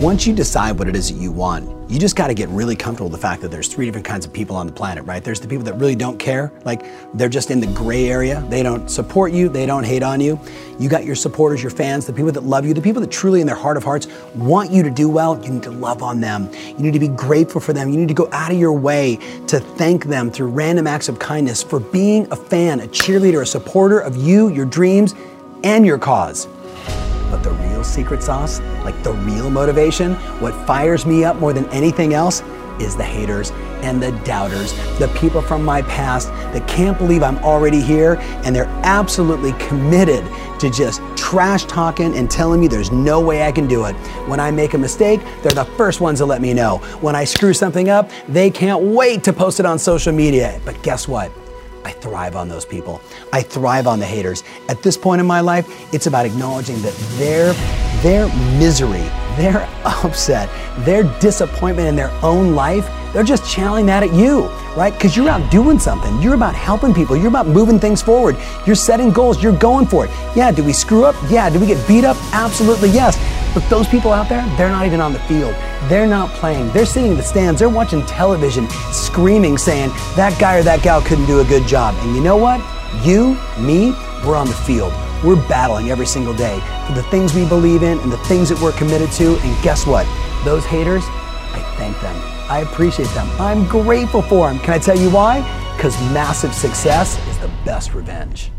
Once you decide what it is that you want, you just got to get really comfortable with the fact that there's three different kinds of people on the planet, right? There's the people that really don't care, like they're just in the gray area. They don't support you, they don't hate on you. You got your supporters, your fans, the people that love you, the people that truly in their heart of hearts want you to do well. You need to love on them. You need to be grateful for them. You need to go out of your way to thank them through random acts of kindness for being a fan, a cheerleader, a supporter of you, your dreams, and your cause. But the real secret sauce, like the real motivation, what fires me up more than anything else, is the haters and the doubters, the people from my past that can't believe I'm already here and they're absolutely committed to just trash talking and telling me there's no way I can do it. When I make a mistake, they're the first ones to let me know. When I screw something up, they can't wait to post it on social media. But guess what? I thrive on those people. I thrive on the haters. At this point in my life, it's about acknowledging that their, their misery, their upset, their disappointment in their own life, they're just channeling that at you, right? Because you're out doing something. You're about helping people. You're about moving things forward. You're setting goals. You're going for it. Yeah, do we screw up? Yeah. Do we get beat up? Absolutely yes. But those people out there, they're not even on the field. They're not playing. They're sitting in the stands. They're watching television, screaming, saying, that guy or that gal couldn't do a good job. And you know what? You, me, we're on the field. We're battling every single day for the things we believe in and the things that we're committed to. And guess what? Those haters, I thank them. I appreciate them. I'm grateful for them. Can I tell you why? Because massive success is the best revenge.